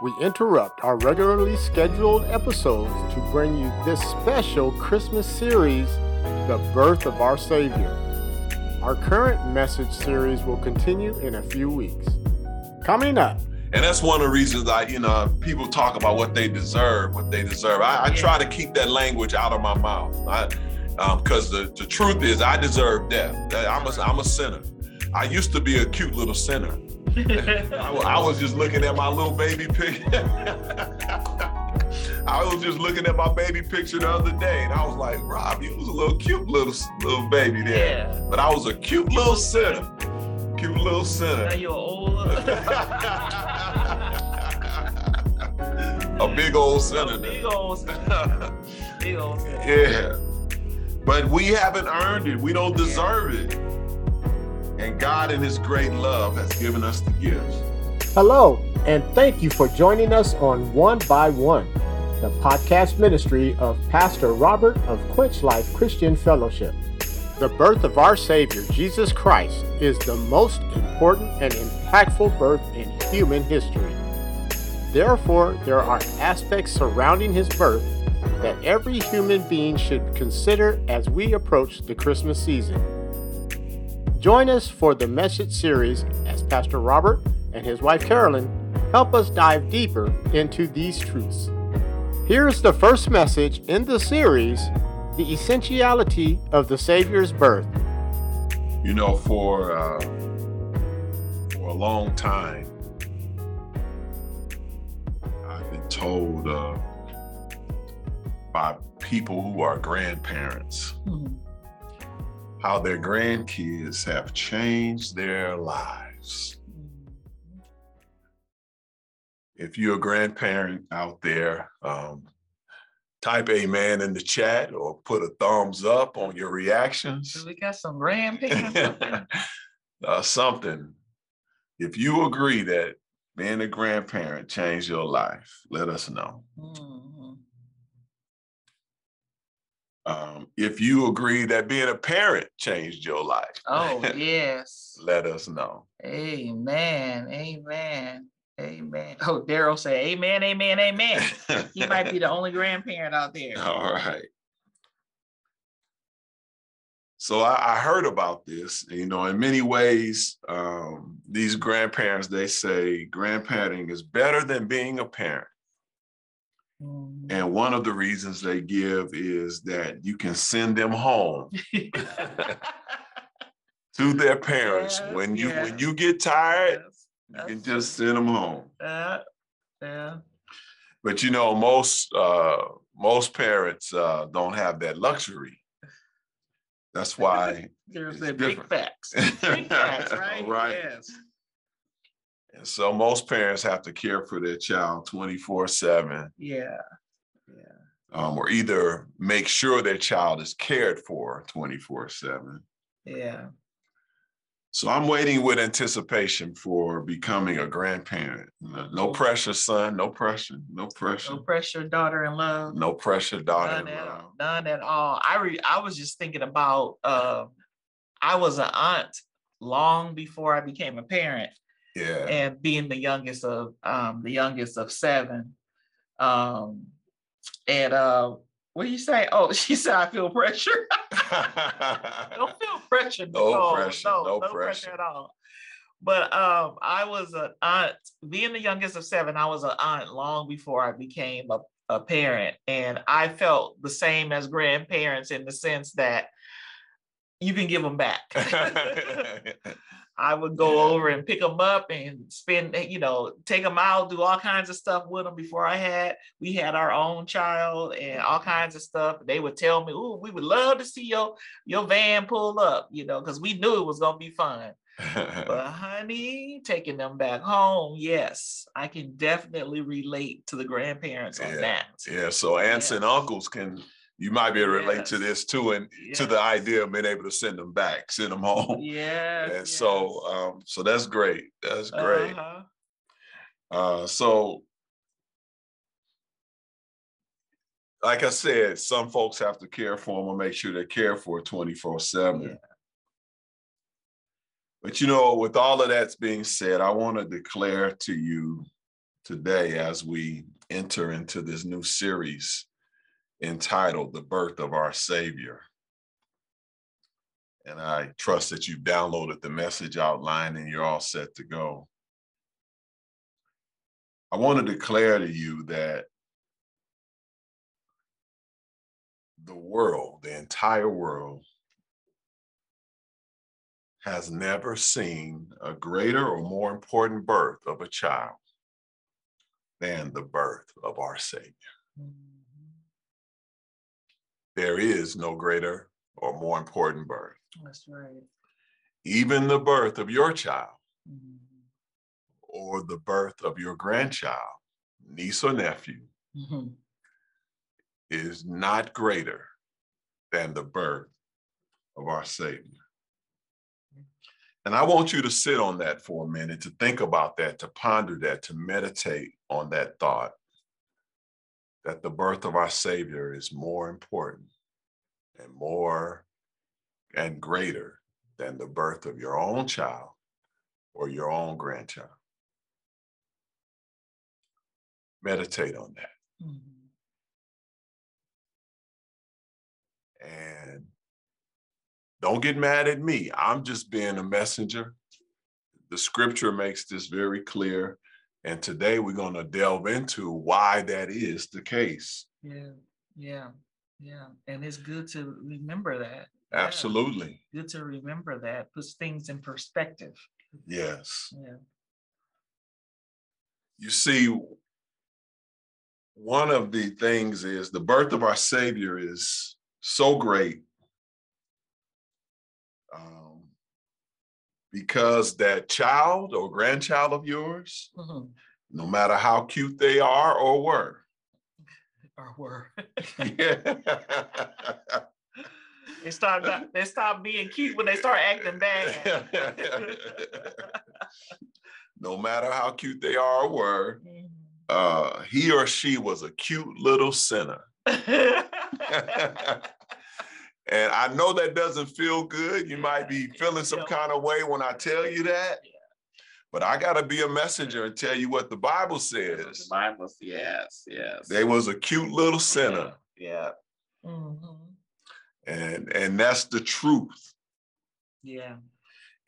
we interrupt our regularly scheduled episodes to bring you this special Christmas series, The Birth of Our Savior. Our current message series will continue in a few weeks. Coming up, and that's one of the reasons I, you know, people talk about what they deserve, what they deserve. I, I try to keep that language out of my mouth. Because um, the, the truth is, I deserve death. I'm a, I'm a sinner. I used to be a cute little sinner. I, I, was just looking at my little baby picture. I was just looking at my baby picture the other day, and I was like, Rob, you was a little cute little little baby there. Yeah. But I was a cute little sinner. Cute little sinner. Now you're old. a big old sinner. big old sinner. big old sinner. Yeah. But we haven't earned it. We don't deserve it. And God, in His great love, has given us the gifts. Hello, and thank you for joining us on One by One, the podcast ministry of Pastor Robert of Quench Life Christian Fellowship. The birth of our Savior, Jesus Christ, is the most important and impactful birth in human history. Therefore, there are aspects surrounding his birth that every human being should consider as we approach the Christmas season. Join us for the message series as Pastor Robert and his wife Carolyn help us dive deeper into these truths. Here's the first message in the series The Essentiality of the Savior's Birth. You know, for, uh, for a long time, I've been told uh, by people who are grandparents mm-hmm how their grandkids have changed their lives. If you're a grandparent out there, um, type amen in the chat or put a thumbs up on your reactions. We got some grandparents. uh, something. If you agree that being a grandparent changed your life, let us know. Mm. Um, if you agree that being a parent changed your life, oh yes, let us know. Amen. Amen. Amen. Oh, Daryl say, Amen, Amen, Amen. he might be the only grandparent out there. All right. So I, I heard about this. You know, in many ways, um, these grandparents they say grandparenting is better than being a parent. Mm-hmm. And one of the reasons they give is that you can send them home to their parents yes, when you yes. when you get tired. Yes, you can just send them home. Yeah, yeah. But you know, most uh, most parents uh, don't have that luxury. That's why there's the big facts. Big facts, right? right. Yes. And so most parents have to care for their child 24 7. Yeah. Yeah. Um, or either make sure their child is cared for 24 7. Yeah. So I'm waiting with anticipation for becoming a grandparent. No pressure, son. No pressure. No pressure. No pressure, daughter in law. No pressure, daughter none in at, love. None at all. I re, I was just thinking about. Uh, I was an aunt long before I became a parent, yeah. and being the youngest of um, the youngest of seven. Um, and uh, what do you say? Oh, she said I feel pressure. Don't feel pressure. No, pressure. No, no, no pressure. pressure at all. But um, I was an aunt, being the youngest of seven, I was an aunt long before I became a, a parent. And I felt the same as grandparents in the sense that you can give them back. I would go over and pick them up and spend, eh, you know, take them out, do all kinds of stuff with them before I had, we had our own child and all kinds of stuff. They would tell me, oh, we would love to see your, your van pull up, you know, because we knew it was going to be fun. but honey, taking them back home, yes, I can definitely relate to the grandparents on yeah. that. Yeah. So aunts yes. and uncles can you might be able to relate yes. to this too, and yes. to the idea of being able to send them back, send them home. Yeah. And yes. so, um, so that's great. That's great. Uh-huh. Uh, so, like I said, some folks have to care for them and make sure they care for 24 7. But you know, with all of that's being said, I want to declare to you today as we enter into this new series entitled The Birth of Our Savior. And I trust that you've downloaded the message outline and you're all set to go. I want to declare to you that the world, the entire world, has never seen a greater or more important birth of a child than the birth of our Savior. There is no greater or more important birth. That's right. Even the birth of your child Mhm. or the birth of your grandchild, niece or nephew, Mhm. is not greater than the birth of our Savior. And I want you to sit on that for a minute, to think about that, to ponder that, to meditate on that thought that the birth of our Savior is more important and more and greater than the birth of your own child or your own grandchild. Meditate on that. Mhm. And don't get mad at me. I'm just being a messenger. The scripture makes this very clear. And today we're going to delve into why that is the case. Yeah, yeah, yeah. And it's good to remember that. Yeah, Absolutely. Good to remember that. Puts things in perspective. Yes. Yeah. You see, one of the things is the birth of our Savior is so great um, because that child or grandchild of yours, Mhm. no matter how cute they are or were, Or were. yeah. they start they stop being cute when they start acting bad. no matter how cute they are or were, Mhm. uh, he or she was a cute little sinner. And I know that doesn't feel good. You might be feeling some kind of way when I tell you that. But I got to be a messenger and tell you what the Bible says. The. Bible, yes, yes. They was a cute little sinner, Yeah. Mhm. and and that's the truth. Yeah.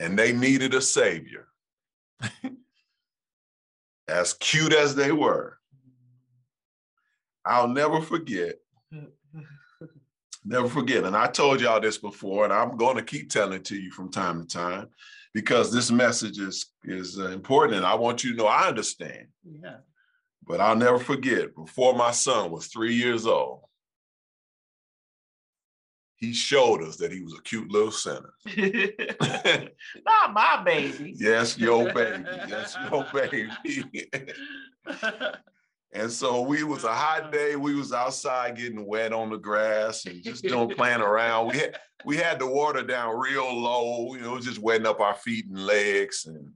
And they needed a savior. as cute as they were, I'll never forget. Never forget. And I told y'all this before, and I'm going to keep telling it to you from time to time because this message is is uh, important, and I want you to know I understand. Yeah. But I'll never forget. Before my son was three years old, he showed us that he was a cute little sinner. Not my baby. yes, your baby. Yes, your baby. And so we was a hot day. We was outside getting wet on the grass and just doing playing around. We had we had the water down real low, you know, just wetting up our feet and legs. And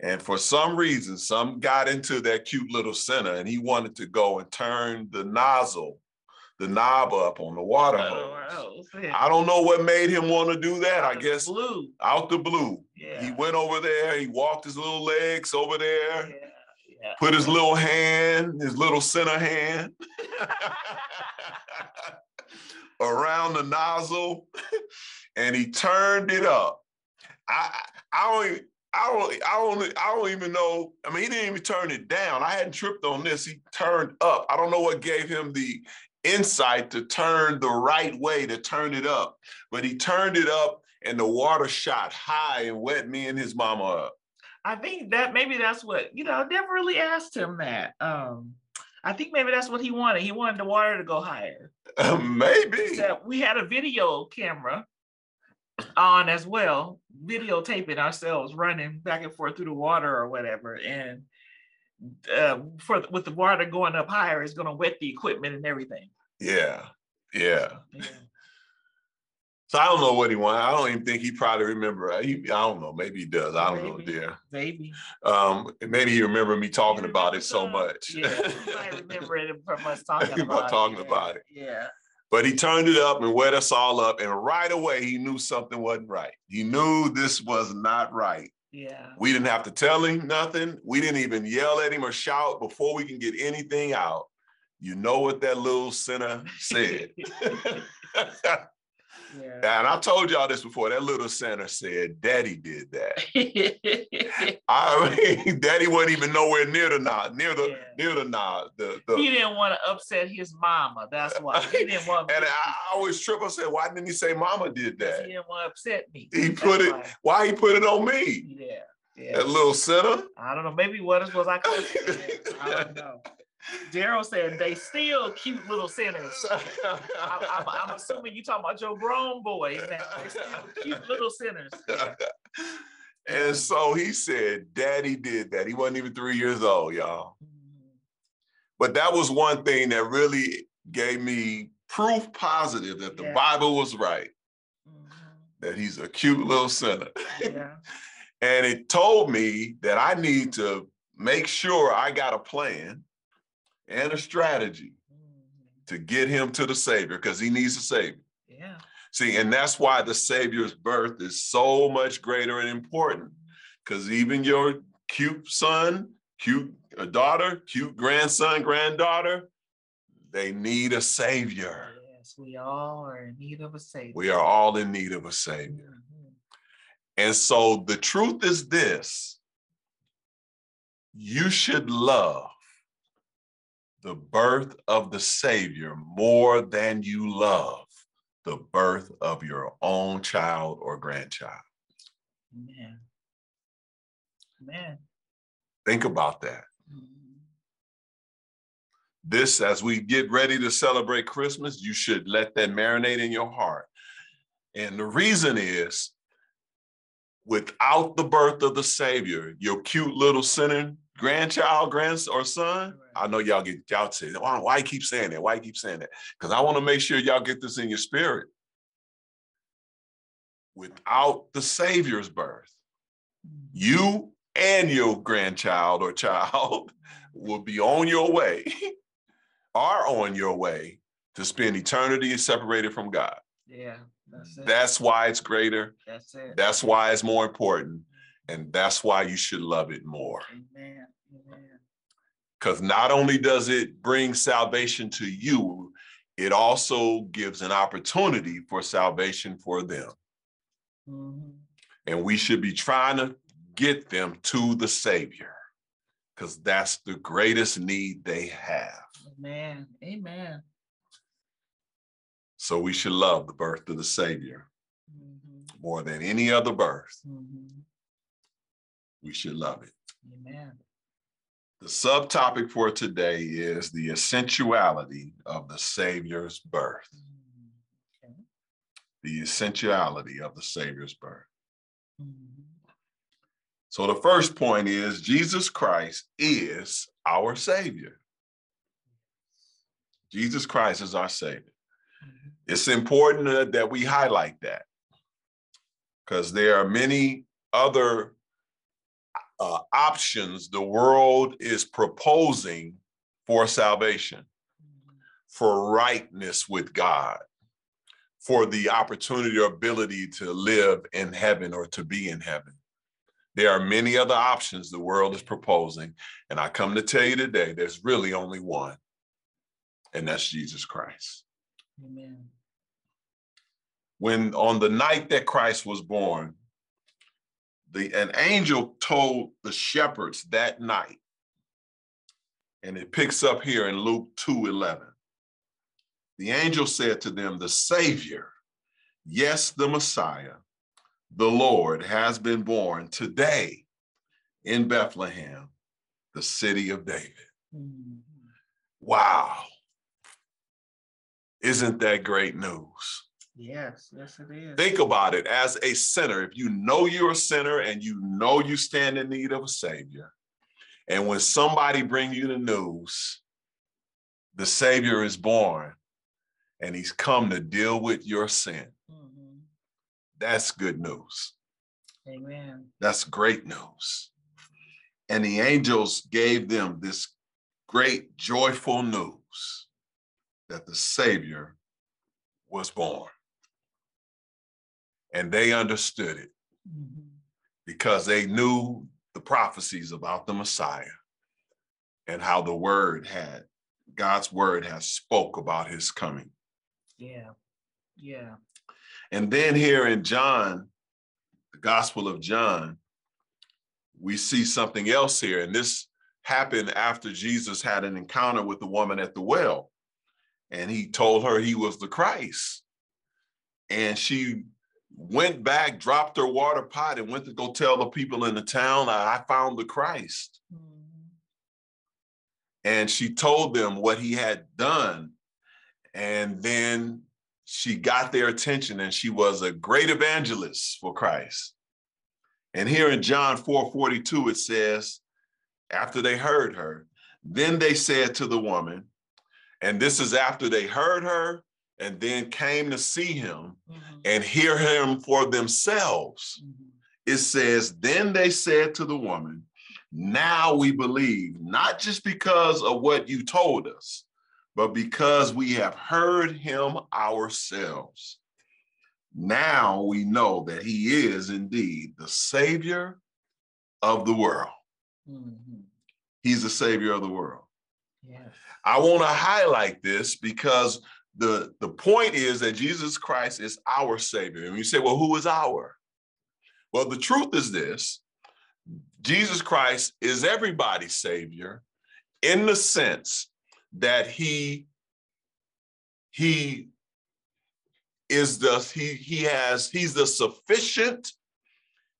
and for some reason, some got into that cute little center and he wanted to go and turn the nozzle, the knob up on the water oh, hose. I don't know what made him want to do that. I guess blue. out the blue. Yeah. He went over there, he walked his little legs over there, yeah. Yeah. put his little hand, his little center hand around the nozzle, and he turned it up. I I don't I don't I don't I don't even know. I mean, he didn't even turn it down. I hadn't tripped on this. He turned up. I don't know what gave him the insight to turn the right way to turn it up, but he turned it up, and the water shot high and wet me and his mama up. I think that maybe that's what you know. I never really asked him that. Um, I think maybe that's what he wanted. He wanted the water to go higher. Maybe. So we had a video camera on as well, videotaping ourselves running back and forth through the water or whatever, and uh, for with the water going up higher, it's going to wet the equipment and everything. Yeah. Yeah. Yeah. So I don't know what he wanted. I don't even think he probably remember. He, I don't know. Maybe he does. I don't know, Maybe. dear. Baby. Um, maybe he remember me talking about it so much. Yeah, might remember it from us talking About about talking it. about it. Yeah. But he turned it up and wet us all up. And right away, he knew something wasn't right. He knew this was not right. Yeah. We didn't have to tell him nothing. We didn't even yell at him or shout before we can get anything out. You know what that little sinner said. yeah. And I told y'all this before. That little sinner said, Daddy did that. I mean, Daddy wasn't even nowhere near the nod, near the Yeah. near the nod. The, the he didn't want to upset his mama. That's why he didn't want. and I always trip. I said, why didn't he say Mama did that?" he didn't want to upset me. He That's put it. why. Why he put it on me? Yeah. Yeah. That little sinner. I don't know. Maybe what is was I? cussing? I don't know. Daryl said they still cute little sinners. I, I'm, I'm assuming you talking about your grown boys now. They still cute little sinners. Yeah. and so he said, Daddy did that. He wasn't even three years old, y'all. Mhm. But that was one thing that really gave me proof positive that the Yeah. Bible was right, Mhm. that he's a cute little sinner. Yeah. And it told me that I need to make sure I got a plan and a strategy Mhm. to get him to the Savior because he needs a Savior. Yeah. See, and that's why the Savior's birth is so much greater and important because even your cute son, cute uh, daughter, cute grandson, granddaughter, they need a Savior. Yes, we all are in need of a savior. We are all in need of a Savior. Mhm. And so the truth is this you should love the birth of the Savior more than you love the birth of your own child or grandchild. Man. Man. Think about that. Mhm. This, as we get ready to celebrate Christmas, you should let that marinate in your heart. And the reason is without the birth of the Savior, your cute little sinning grandchild, grandson, or son, I know y'all get y'all say, why, why you keep saying that? Why you keep saying that? Because I want to make sure y'all get this in your spirit. Without the Savior's birth, you and your grandchild or child will be on your way, are on your way to spend eternity separated from God. Yeah. That's it. That's why it's greater. That's it. That's why it's more important. And that's why you should love it more. Amen. Amen. Because not only does it bring salvation to you, it also gives an opportunity for salvation for them. Mhm. And we should be trying to get them to the Savior because that's the greatest need they have. Amen. Amen. So we should love the birth of the Savior Mhm. more than any other birth. Mhm. We should love it. Amen. The subtopic for today is the essentiality of the Savior's birth. Mhm. Okay. The essentiality of the Savior's birth. Mhm. So the first point is Jesus Christ is our Savior. Jesus Christ is our Savior. Mhm. It's important that we highlight that because there are many other uh, options the world is proposing for salvation, for rightness with God, for the opportunity or ability to live in heaven or to be in heaven. There are many other options the world is proposing. And I come to tell you today, there's really only one, and that's Jesus Christ. Amen. when on the night that Christ was born, the an angel told the shepherds that night, and it picks up here in Luke 2 11. The angel said to them, The Savior, yes, the Messiah, the Lord, has been born today in Bethlehem, the city of David. Mhm. Wow. Isn't that great news? Yes, yes, it is. Think about it as a sinner. If you know you're a sinner and you know you stand in need of a savior, and when somebody bring you the news, the savior is born and he's come to deal with your sin. Mhm. That's good news. Amen. That's great news. And the angels gave them this great joyful news that the savior was born. And they understood it. Mhm. because they knew the prophecies about the Messiah and how the word had God's word has spoke about his coming. Yeah. Yeah. And then here in John, the Gospel of John, we see something else here. And this happened after Jesus had an encounter with the woman at the well. And he told her he was the Christ. And she went back, dropped her water pot, and went to go tell the people in the town, I found the Christ. Mm-hmm. And she told them what he had done. And then she got their attention and she was a great evangelist for Christ. And here in John 4 42, it says, after they heard her, then they said to the woman, and this is after they heard her and then came to see him mm-hmm. and hear him for themselves. Mm-hmm. It says, Then they said to the woman, Now we believe, not just because of what you told us, but because we have heard him ourselves. Now we know that he is indeed the Savior of the world. Mm-hmm. He's the Savior of the world. Yes. I want to highlight this because the, the point is that Jesus Christ is our Savior. And you say, well, who is our? Well, the truth is this Jesus Christ is everybody's Savior in the sense that he he is the he he has he's the sufficient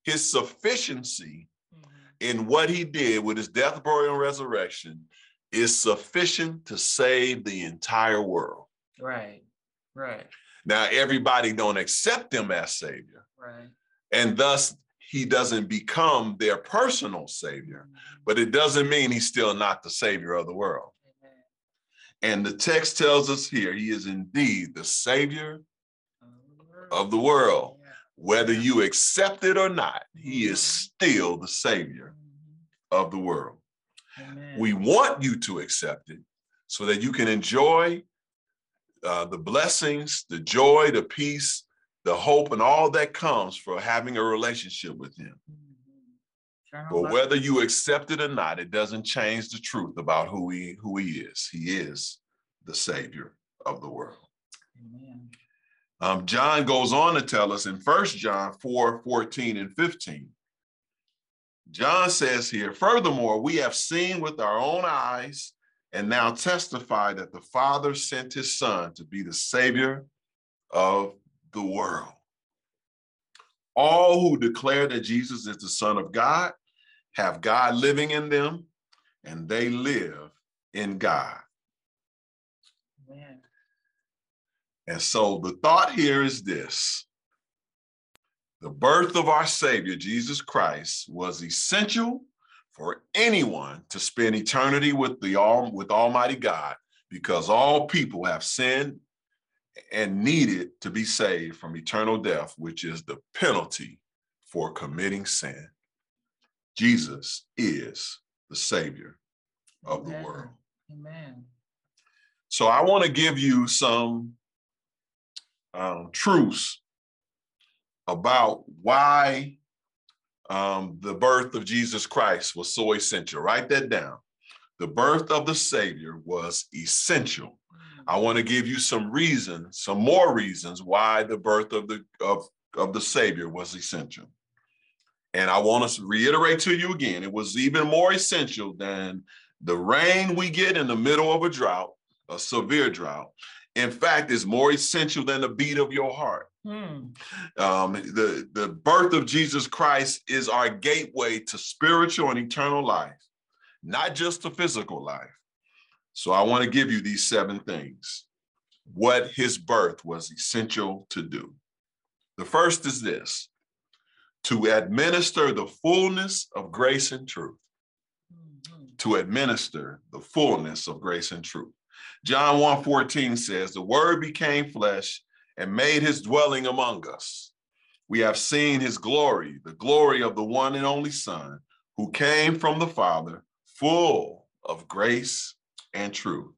his sufficiency mm-hmm. in what he did with his death burial and resurrection is sufficient to save the entire world Right. Right. Now everybody don't accept him as savior. Right. And thus he doesn't become their personal savior, mm-hmm. but it doesn't mean he's still not the savior of the world. Amen. And the text tells us here he is indeed the savior of the world. Whether you accept it or not, he is mm-hmm. still the savior mm-hmm. of the world. Amen. We want you to accept it so that you can enjoy uh, the blessings, the joy, the peace, the hope, and all that comes for having a relationship with Him. Mm-hmm. But whether you accept it or not, it doesn't change the truth about who He who He is. He is the Savior of the world. Amen. Um, John goes on to tell us in First John 4 14 and 15. John says here, furthermore, we have seen with our own eyes and now testify that the Father sent his Son to be the Savior of the world. All who declare that Jesus is the Son of God have God living in them, and they live in God. Amen. And so the thought here is this the birth of our Savior, Jesus Christ, was essential for anyone to spend eternity with the all with Almighty God, because all people have sinned and needed to be saved from eternal death, which is the penalty for committing sin. Jesus is the Savior of Amen. the world. Amen. So I want to give you some um, truths about why um, the birth of Jesus Christ was so essential. Write that down. The birth of the Savior was essential. I mm. want to give you some reasons, some more reasons why the birth of the of, of the Savior was essential. And I want to reiterate to you again, it was even more essential than the rain we get in the middle of a drought, a severe drought. In fact, it's more essential than the beat of your heart. Hmm. Um, the, the birth of Jesus Christ is our gateway to spiritual and eternal life, not just to physical life. So I want to give you these seven things what his birth was essential to do. The first is this to administer the fullness of grace and truth. Mm-hmm. To administer the fullness of grace and truth. John 1 14 says, The word became flesh and made his dwelling among us. We have seen his glory, the glory of the one and only Son, who came from the Father, full of grace and truth.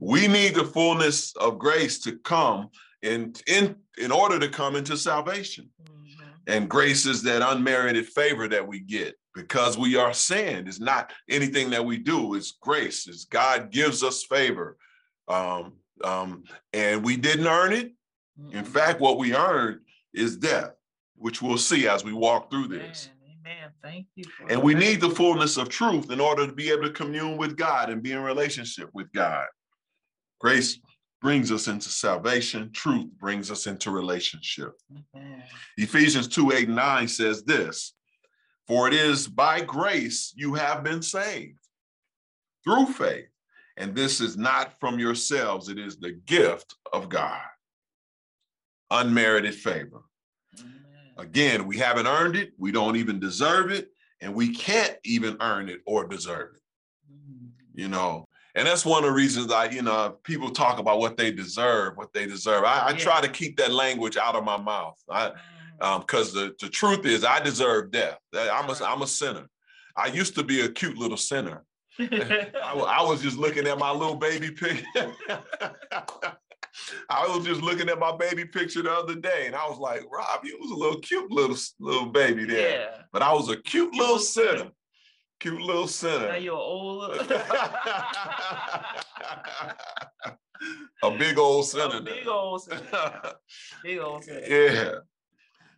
We need the fullness of grace to come in, in, in order to come into salvation. Mm-hmm. And grace is that unmerited favor that we get because we are sinned. It's not anything that we do, it's grace. It's God gives us favor. Um, um, and we didn't earn it. In fact, what we earned is death, which we'll see as we walk through this. Amen. Thank you. And we need the fullness of truth in order to be able to commune with God and be in relationship with God. Grace brings us into salvation, truth brings us into relationship. Amen. Ephesians 2 8 9 says this For it is by grace you have been saved through faith. And this is not from yourselves, it is the gift of God. Unmerited favor. Amen. Again, we haven't earned it, we don't even deserve it, and we can't even earn it or deserve it, Mhm. you know. And that's one of the reasons I, you know, people talk about what they deserve, what they deserve. I, I try to keep that language out of my mouth. I, um, because the, the truth is I deserve death. I'm a, I'm a sinner. I used to be a cute little sinner. I, I was just looking at my little baby picture. I was just looking at my baby picture the other day, and I was like, "Rob, you was a little cute little little baby there." yeah. But I was a cute little sinner. Cute little sinner. Now you're old. a big old sinner. A big old sinner. Big old sinner. yeah.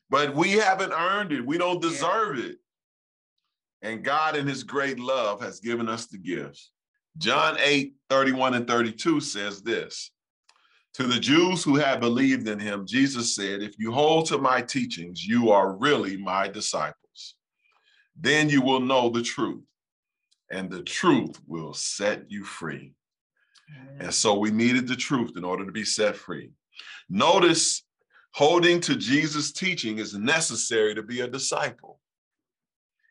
But we haven't earned it. We don't deserve it. And God, in his great love, has given us the gifts. John 8, 31 and 32 says this To the Jews who had believed in him, Jesus said, If you hold to my teachings, you are really my disciples. Then you will know the truth, and the truth will set you free. And so we needed the truth in order to be set free. Notice holding to Jesus' teaching is necessary to be a disciple.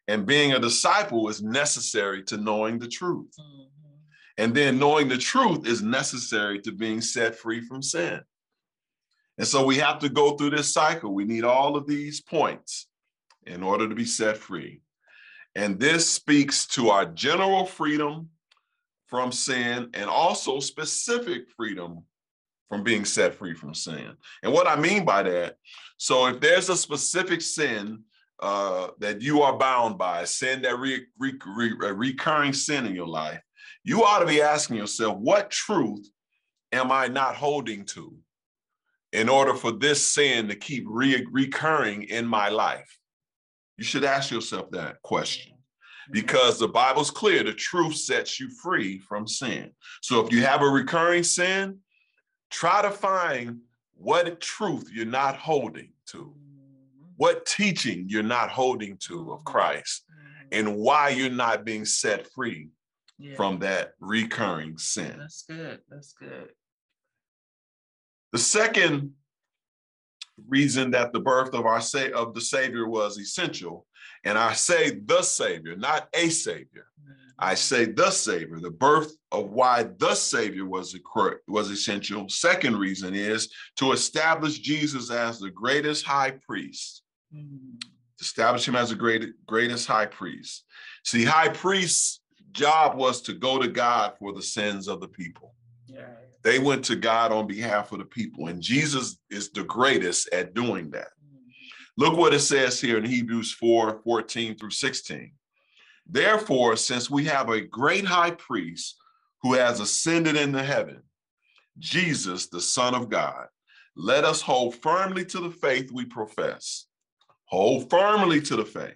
And being a disciple is necessary to knowing the truth. Mhm. And then knowing the truth is necessary to being set free from sin. And so we have to go through this cycle. We need all of these points in order to be set free. And this speaks to our general freedom from sin and also specific freedom from being set free from sin. And what I mean by that, so if there's a specific sin uh, that you are bound by, sin that re, re, re, recurring sin in your life, you ought to be asking yourself, what truth am I not holding to in order for this sin to keep re- recurring in my life? You should ask yourself that question because the Bible's clear the truth sets you free from sin. So if you have a recurring sin, try to find what truth you're not holding to, what teaching you're not holding to of Christ, Mhm. and why you're not being set free Yeah. from that recurring sin. That's good. That's good. The second reason that the birth of our sa- of the Savior was essential, and I say the Savior, not a Savior. I say the Savior, the birth of why the Savior was a was essential. Second reason is to establish Jesus as the greatest high priest. Mhm. Establish him as the great, greatest high priest. See, high priest's job was to go to God for the sins of the people. Yeah. They went to God on behalf of the people, and Jesus is the greatest at doing that. Mhm. Look what it says here in Hebrews 4 14 through 16. Therefore, since we have a great high priest who has ascended into heaven, Jesus, the Son of God, let us hold firmly to the faith we profess. Hold firmly to the faith.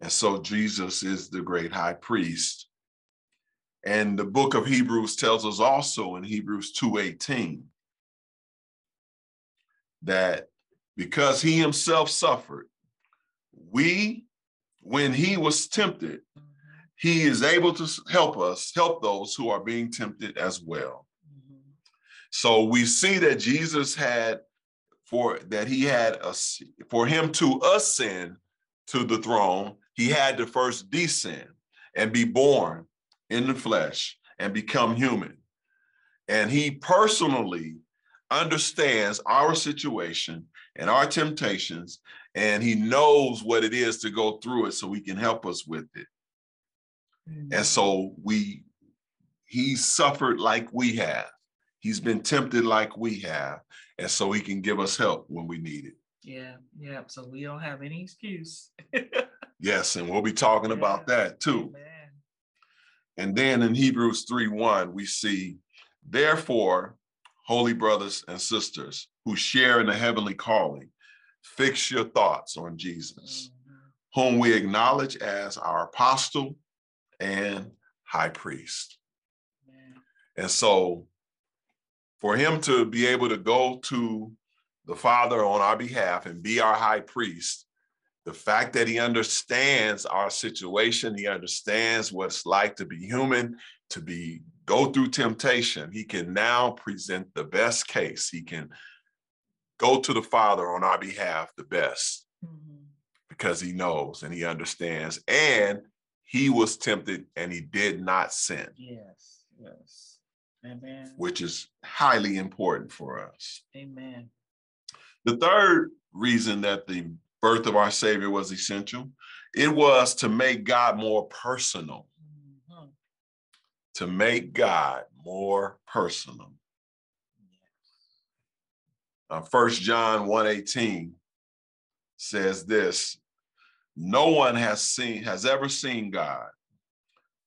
And so Jesus is the great high priest. And the book of Hebrews tells us also in Hebrews 2:18 that because he himself suffered, we when he was tempted, he is able to help us, help those who are being tempted as well. So we see that Jesus had for that he had a, for him to ascend to the throne, he had to first descend and be born in the flesh and become human. And he personally understands our situation and our temptations, and he knows what it is to go through it so he can help us with it. And so we he suffered like we have. He's been tempted like we have. And so he can give us help when we need it. Yeah, yeah. So we don't have any excuse. yes, and we'll be talking about that too. Amen. And then in Hebrews 3 1, we see, therefore, holy brothers and sisters who share in the heavenly calling, fix your thoughts on Jesus, mm-hmm. whom we acknowledge as our apostle and high priest. And so for him to be able to go to the Father on our behalf and be our high priest, the fact that he understands our situation, he understands what it's like to be human, to be go through temptation, he can now present the best case. He can go to the Father on our behalf the best mm-hmm. because he knows and he understands. And he was tempted and he did not sin. Yes, yes. Amen. Which is highly important for us. Amen. The third reason that the birth of our Savior was essential, it was to make God more personal. Mm-hmm. To make God more personal. Uh, 1 John 1:18 says this, no one has seen has ever seen God,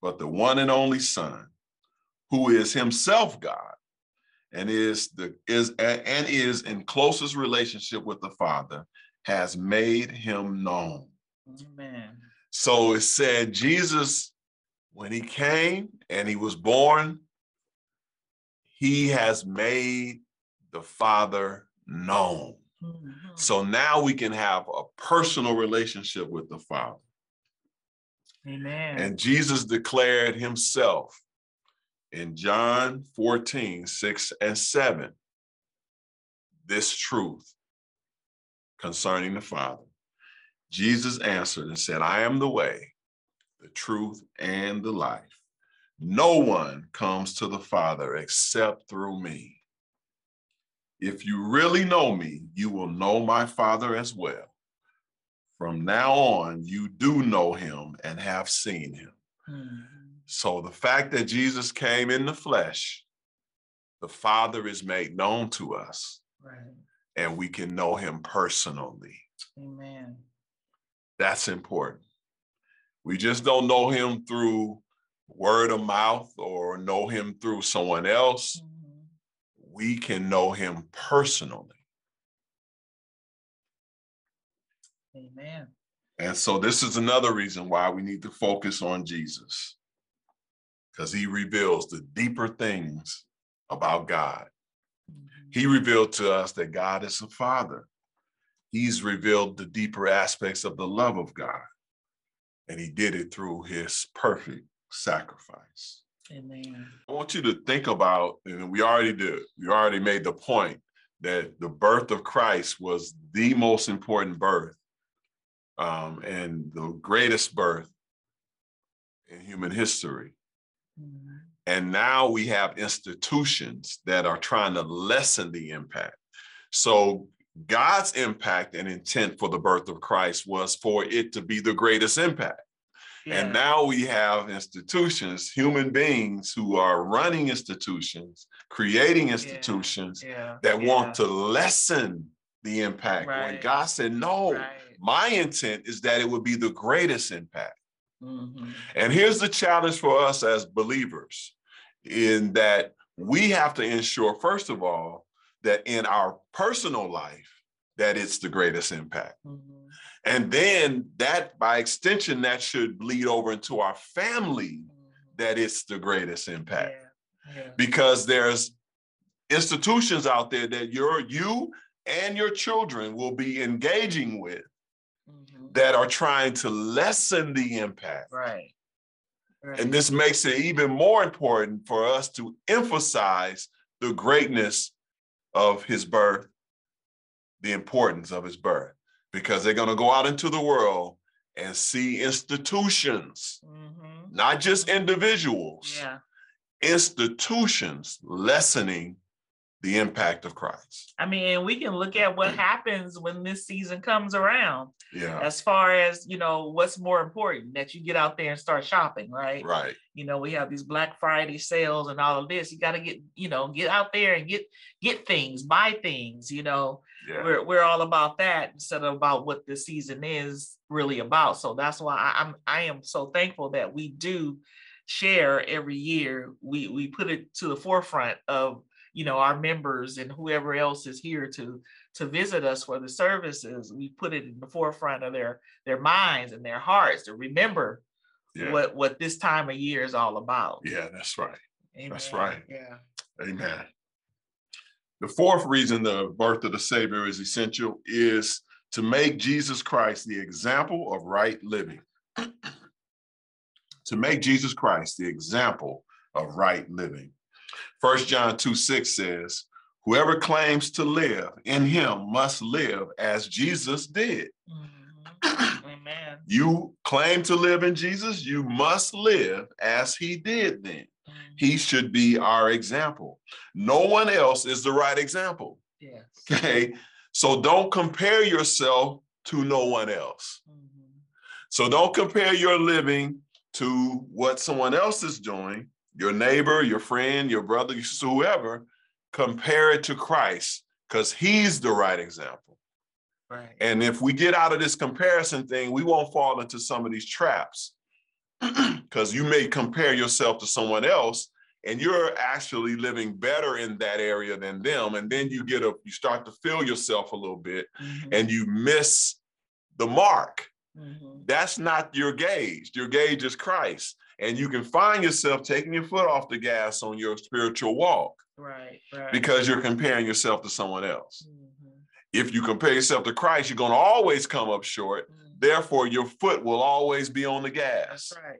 but the one and only Son, who is himself God and is the is and is in closest relationship with the Father, has made him known. Amen. So it said Jesus, when he came and he was born, he has made the Father known. Mm-hmm. So now we can have a personal relationship with the Father. Amen. And Jesus declared himself in John 14, 6 and 7, this truth concerning the Father. Jesus answered and said, I am the way, the truth, and the life. No one comes to the Father except through me. If you really know me, you will know my Father as well. From now on, you do know him and have seen him. Mm-hmm. So the fact that Jesus came in the flesh, the Father is made known to us. Right. And we can know him personally. Amen. That's important. We just don't know him through word of mouth or know him through someone else. Mm-hmm we can know him personally. Amen. And so this is another reason why we need to focus on Jesus. Because he reveals the deeper things about God. He revealed to us that God is a father. He's revealed the deeper aspects of the love of God. And he did it through his perfect sacrifice. Amen. I want you to think about, and we already did, we already made the point that the birth of Christ was the most important birth um, and the greatest birth in human history. Mm-hmm. And now we have institutions that are trying to lessen the impact. So God's impact and intent for the birth of Christ was for it to be the greatest impact. And now we have institutions, human beings who are running institutions, creating institutions yeah. Yeah. that want to lessen the impact. Right. When God said, No, right. my intent is that it would be the greatest impact. Mm-hmm. And here's the challenge for us as believers in that we have to ensure, first of all, that in our personal life, that it's the greatest impact. Mm-hmm. And then that, by extension, that should bleed over into our family that it's the greatest impact. Yeah. Yeah. Because there's institutions out there that your you and your children will be engaging with mm-hmm. that are trying to lessen the impact. Right. Right. And this makes it even more important for us to emphasize the greatness of his birth the importance of his birth because they're going to go out into the world and see institutions, Mhm. not just individuals, Yeah. institutions lessening the impact of Christ. I mean, we can look at what happens when this season comes around Yeah, as far as, you know, what's more important that you get out there and start shopping, right? right. You know, we have these Black Friday sales and all of this. You got to get, you know, get out there and get get things, buy things, you know. Yeah, We're we're all about that instead of about what the season is really about. So that's why I, I'm I am so thankful that we do share every year. We we put it to the forefront of you know our members and whoever else is here to to visit us for the services. We put it in the forefront of their their minds and their hearts to remember yeah, what what this time of year is all about. yeah. That's right. That's right. Yeah. Amen. The fourth reason the birth of the Savior is essential is to make Jesus Christ the example of right living. to make Jesus Christ the example of right living. First John 2 6 says, Whoever claims to live in him must live as Jesus did. Mhm. Amen. You claim to live in Jesus, you must live as he did then. Mhm. He should be our example. No one else is the right example. Yes. Okay. So don't compare yourself to no one else. Mhm. So don't compare your living to what someone else is doing, your neighbor, your friend, your brother, whoever. Compare it to Christ because he's the right example. Right. And if we get out of this comparison thing, we won't fall into some of these traps because you may compare yourself to someone else and you're actually living better in that area than them. And then you get a, you start to feel yourself a little bit Mhm. and you miss the mark. Mhm. That's not your gauge. Your gauge is Christ. And you can find yourself taking your foot off the gas on your spiritual walk Right. Right. because you're comparing yourself to someone else. Mhm. If you compare yourself to Christ, you're going to always come up short. Mhm. Therefore, your foot will always be on the gas. That's right.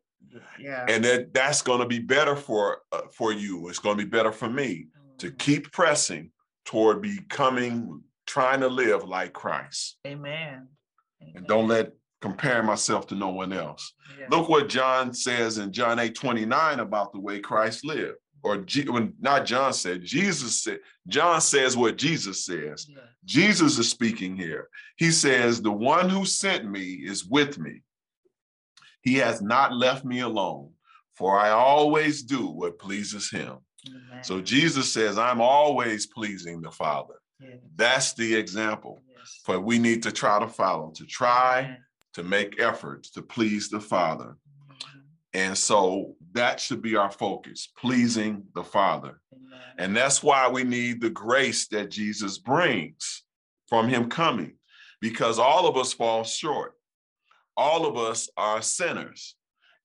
Yeah. And that, that's going to be better for uh, for you. It's going to be better for me to Mhm. keep pressing toward becoming, trying to live like Christ. Amen. And don't let compare myself to no one else. Yeah. Look what John says in John 8 29 about the way Christ lived. Or G, when not John said, Jesus said, John says what Jesus says. Yeah. Jesus is speaking here. He says, The one who sent me is with me. He has not left me alone, for I always do what pleases him. Amen. So Jesus says, I'm always pleasing the Father. Yes. That's the example Yes. for we need to try to follow, to try Amen. To make efforts to please the Father. Mhm. And so that should be our focus, pleasing the Father. Amen. And that's why we need the grace that Jesus brings from him coming, because all of us fall short. All of us are sinners.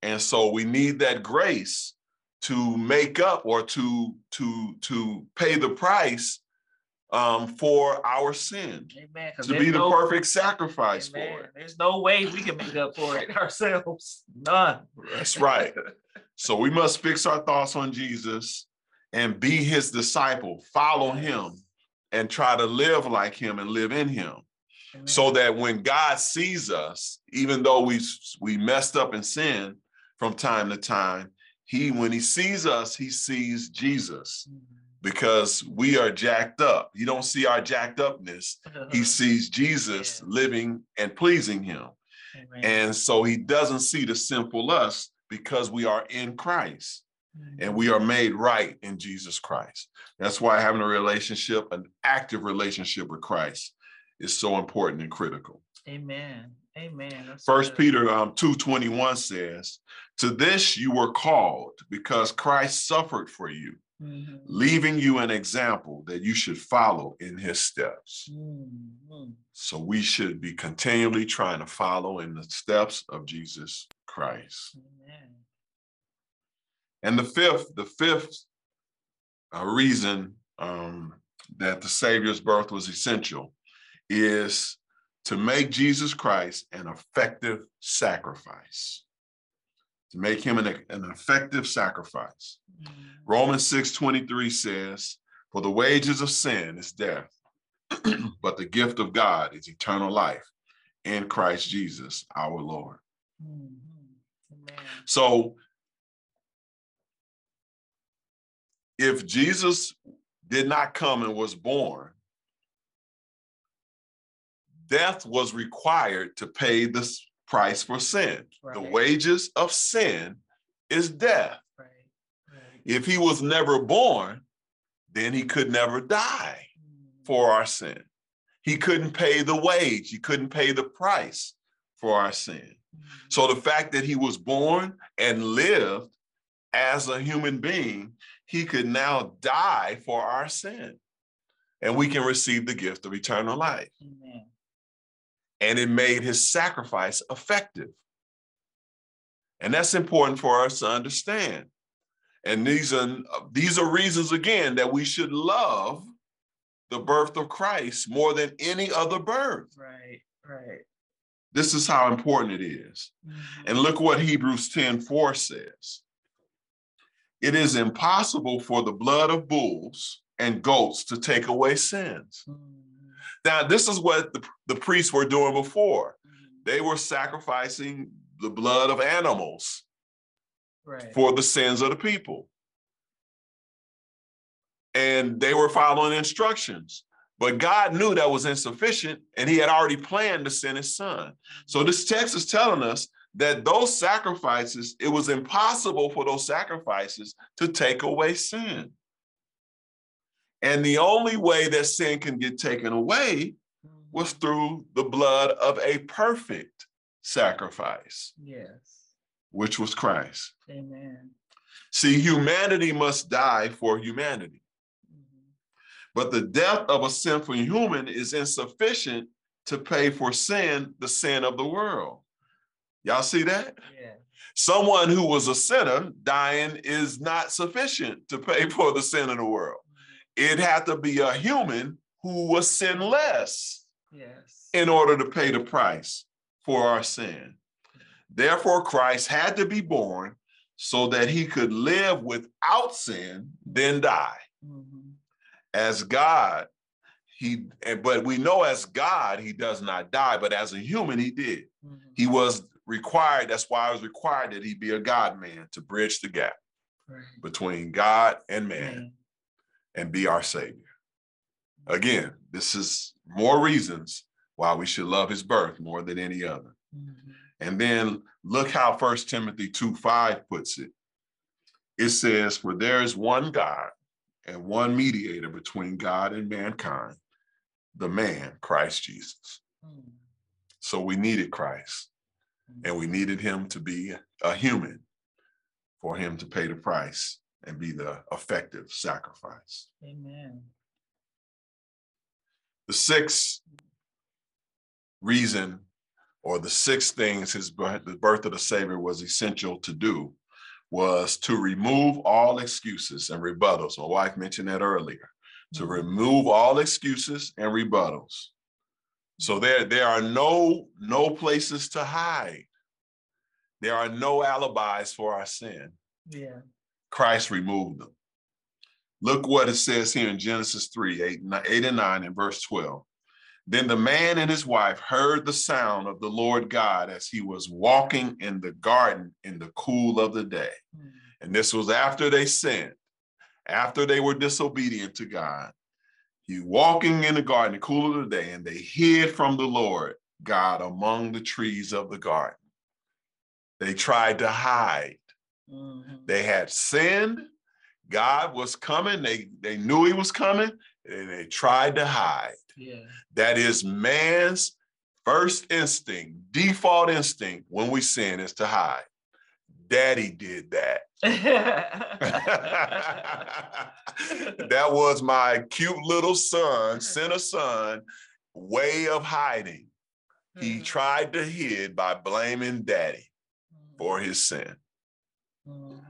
And so we need that grace to make up or to to to pay the price um, for our sin, Amen. to be the no- perfect sacrifice for it. There's no way we can make up for it ourselves. None. That's right. So we must fix our thoughts on Jesus and be his disciple, follow him, and try to live like him and live in him. Amen. So that when God sees us, even though we we messed up and sin from time to time, he when he sees us, he sees Jesus Mhm. Because we are jacked up. You don't see our jacked upness. He sees Jesus Yeah. living and pleasing him. Amen. And so he doesn't see the sinful us because we are in Christ and we are made right in Jesus Christ. That's why having a relationship, an active relationship with Christ, is so important and critical. Amen. Amen. That's First good. Peter um, 2:21 says, To this you were called because Christ suffered for you, Mhm. leaving you an example that you should follow in his steps. Mhm. So we should be continually trying to follow in the steps of Jesus Christ. Amen. And the fifth, the fifth uh, reason um, that the Savior's birth was essential is to make Jesus Christ an effective sacrifice. To make him an, an effective sacrifice. Mhm. Romans 6 23 says, For the wages of sin is death, but the gift of God is eternal life in Christ Jesus our Lord. Mhm. So if Jesus did not come and was born, death was required to pay the s- price for sin. The wages of sin is death. Right. Right. If he was never born, then he could never die for our sin. He couldn't pay the wage, he couldn't pay the price for our sin. Mhm. So the fact that he was born and lived as a human being, he could now die for our sin. And we can receive the gift of eternal life. Amen. And it made his sacrifice effective. And that's important for us to understand. And these are these are reasons again that we should love the birth of Christ more than any other birth. Right. Right. This is how important it is. Mhm. And look what Hebrews 10 4 says. It is impossible for the blood of bulls and goats to take away sins. Mhm. Now, this is what the, the priests were doing before. Mhm. They were sacrificing the blood of animals Right. for the sins of the people. And they were following instructions. But God knew that was insufficient and he had already planned to send his son. So this text is telling us that those sacrifices, it was impossible for those sacrifices to take away sin. And the only way that sin can get taken away was Mhm. through the blood of a perfect sacrifice, Yes. which was Christ. Amen. See, humanity must die for humanity, Mhm. but the death of a sinful human is insufficient to pay for sin, the sin of the world. Y'all see that? Yeah. Someone who was a sinner dying is not sufficient to pay for the sin of the world. It had to be a human who was sinless Yes. in order to pay the price for our sin. Therefore, Christ had to be born so that he could live without sin, then die. Mhm. As God, he, but we know as God, he does not die, but as a human, he did. Mhm. He was required, that's why it was required that he be a God man to bridge the gap Right. between God and Man. And be our Savior. Again, this is more reasons why we should love his birth more than any other. Mhm. And then look how First Timothy 2 5 puts it. It says, For there is one God and one mediator between God and mankind, the man, Christ Jesus. Mhm. So we needed Christ and we needed him to be a human for him to pay the price and be the effective sacrifice. Amen. The sixth reason or the six things his birth, the birth of the Savior was essential to do was to remove all excuses and rebuttals. My wife mentioned that earlier. To Mhm. remove all excuses and rebuttals. So there, there are no no places to hide. There are no alibis for our sin. Yeah. Christ removed them. Look what it says here in Genesis 3 8, 8 and 9 and verse 12. Then the man and his wife heard the sound of the Lord God as he was walking in the garden in the cool of the day. Mhm. And this was after they sinned, after they were disobedient to God. He walking in the garden, the cool of the day, and they hid from the Lord God among the trees of the garden. They tried to hide. Mhm. They had sinned. God was coming. They, they knew he was coming and they tried to hide. Yeah. That is man's first instinct, default instinct when we sin is to hide. Daddy did that. that was my cute little son, sinner son, way of hiding. He Mhm. tried to hide by blaming daddy for his sin. Mhm.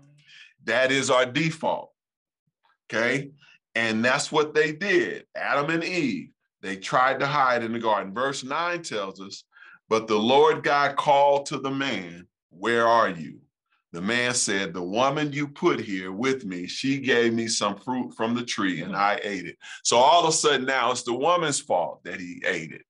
That is our default. Okay. And that's what they did. Adam and Eve, they tried to hide in the garden. Verse 9 tells us, But the Lord God called to the man, Where are you? The man said, The woman you put here with me, she gave me some fruit from the tree and I ate it. So all of a sudden now it's the woman's fault that he ate it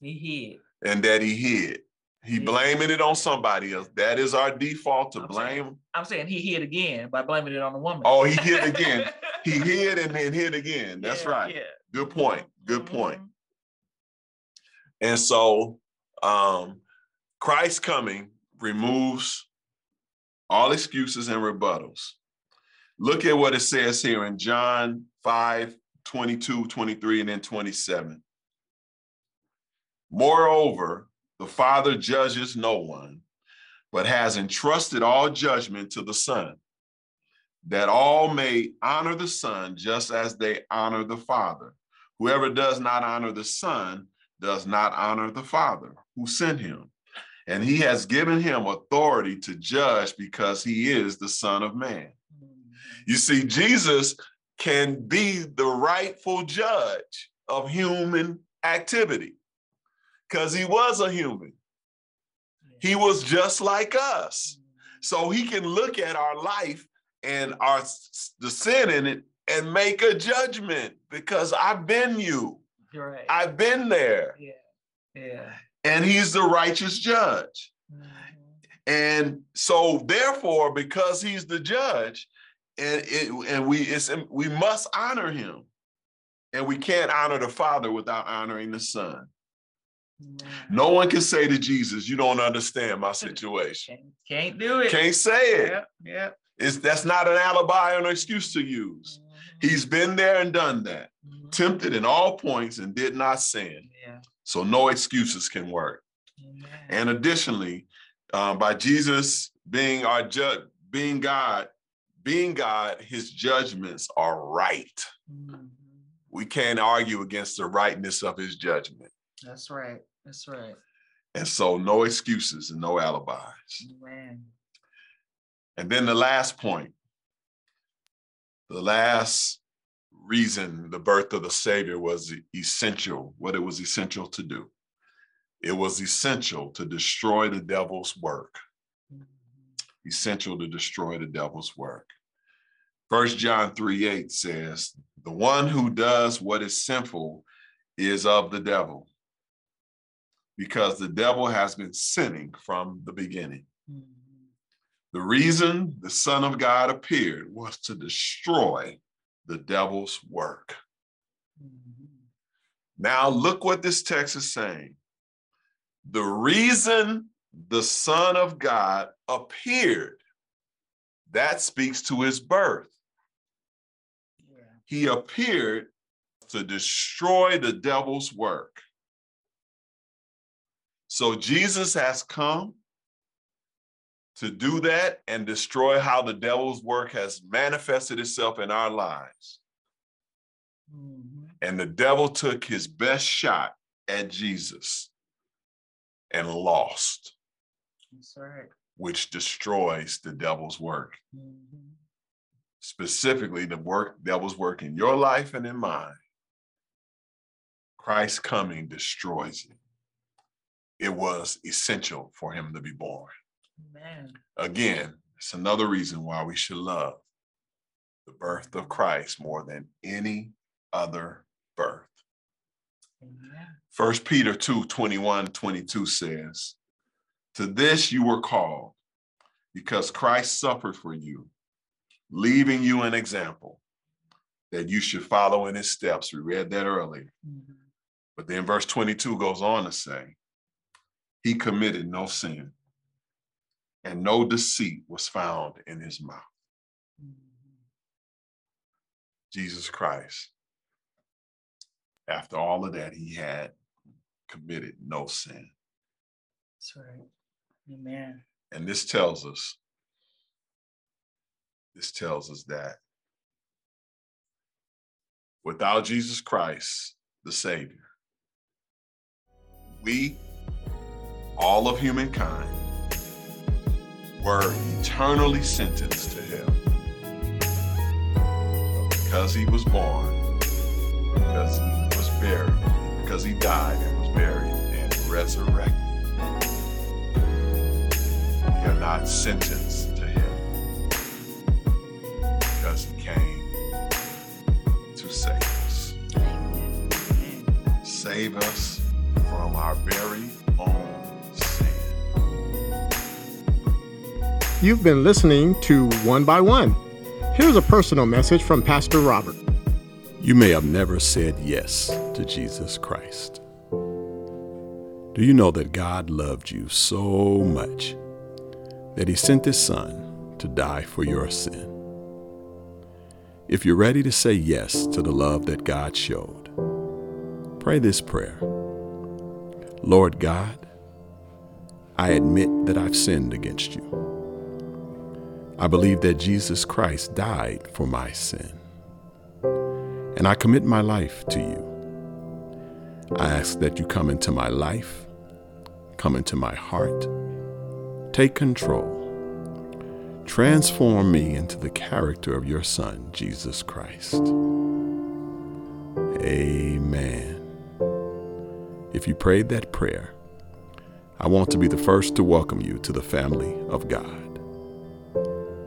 He hid. and that he hid. He blaming it on somebody else. That is our default to I'm saying- blame. I'm saying he hid again by blaming it on the woman. Oh, he hid again. He hid and then hid again. That's Yeah, right. Yeah. Good point. Good point. Mhm. And so um Christ coming removes all excuses and rebuttals. Look at what it says here in John 5 22, 23, and then 27. Moreover, the Father judges no one, but has entrusted all judgment to the Son, that all may honor the Son just as they honor the Father. Whoever does not honor the Son does not honor the Father who sent him. And he has given him authority to judge because he is the Son of Man. You see, Jesus can be the rightful judge of human activity because he was a human. He was just like us. So he can look at our life and our the sin in it and make a judgment because I've been you. Right. I've been there. yeah. Yeah. And he's the righteous judge. Mhm. And so therefore, because he's the judge, and it, and we it's we must honor him. And we can't honor the Father without honoring the Son. No one can say to Jesus, you don't understand my situation. Can't, do it. Can't say it. Yep. Yep. It's that's not an alibi or an excuse to use. Mhm. He's been there and done that, Mhm. tempted in all points and did not sin. Yeah. So no excuses can work. Amen. And additionally, um, by Jesus being our judge, being God, being God, his judgments are right. Mhm. We can't argue against the rightness of his judgment. That's right. That's right. And so no excuses and no alibis. Man. And then the last point, the last reason the birth of the Savior was essential, what it was essential to do. It was essential to destroy the devil's work. Mhm. essential to destroy the devil's work. First John 3 8 says, The one who does what is sinful is of the devil, because the devil has been sinning from the beginning. Mhm. The reason the Son of God appeared was to destroy the devil's work. Mhm. Now, look what this text is saying. The reason the Son of God appeared, that speaks to his birth. Yeah. He appeared to destroy the devil's work. So Jesus has come to do that and destroy how the devil's work has manifested itself in our lives. Mhm. And the devil took his best shot at Jesus and lost, right. which destroys the devil's work. Mhm. Specifically, the work devil's work in your life and in mine. Christ coming destroys it. It was essential for him to be born. Man. Again, it's another reason why we should love the birth of Christ more than any other birth. First Peter 2 21, 22 says, To this you were called, because Christ suffered for you, leaving you an example that you should follow in his steps. We read that earlier. Mhm. But then verse 22 goes on to say, He committed no sin, and no deceit was found in his mouth. Jesus Christ. After all of that, he had committed no sin. That's right. Amen. And this tells us, this tells us that without Jesus Christ, the Savior, we, all of humankind, were eternally sentenced to hell. But because he was born, because he was buried, because he died and was buried and resurrected, we are not sentenced to hell because he came to save us. Save us from our very own You've been listening to One by One. Here's a personal message from Pastor Robert. You may have never said yes to Jesus Christ. Do you know that God loved you so much that He sent His Son to die for your sin? If you're ready to say yes to the love that God showed, pray this prayer Lord God, I admit that I've sinned against you. I believe that Jesus Christ died for my sin and I commit my life to you. I ask that you come into my life, come into my heart, take control, transform me into the character of your Son, Jesus Christ. Amen. If you prayed that prayer, I want to be the first to welcome you to the family of God.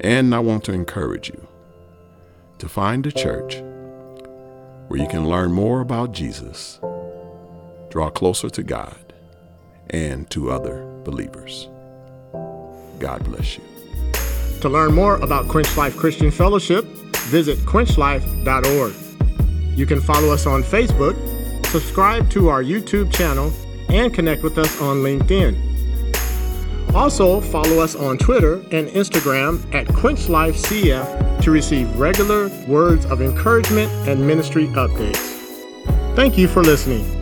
And I want to encourage you to find a church where you can learn more about Jesus, draw closer to God, and to other believers. God bless you. To learn more about Quench Life Christian Fellowship, visit quenchlife.org. You can follow us on Facebook, subscribe to our YouTube channel, and connect with us on LinkedIn. Also, follow us on Twitter and Instagram at QuenchLifeCF to receive regular words of encouragement and ministry updates. Thank you for listening.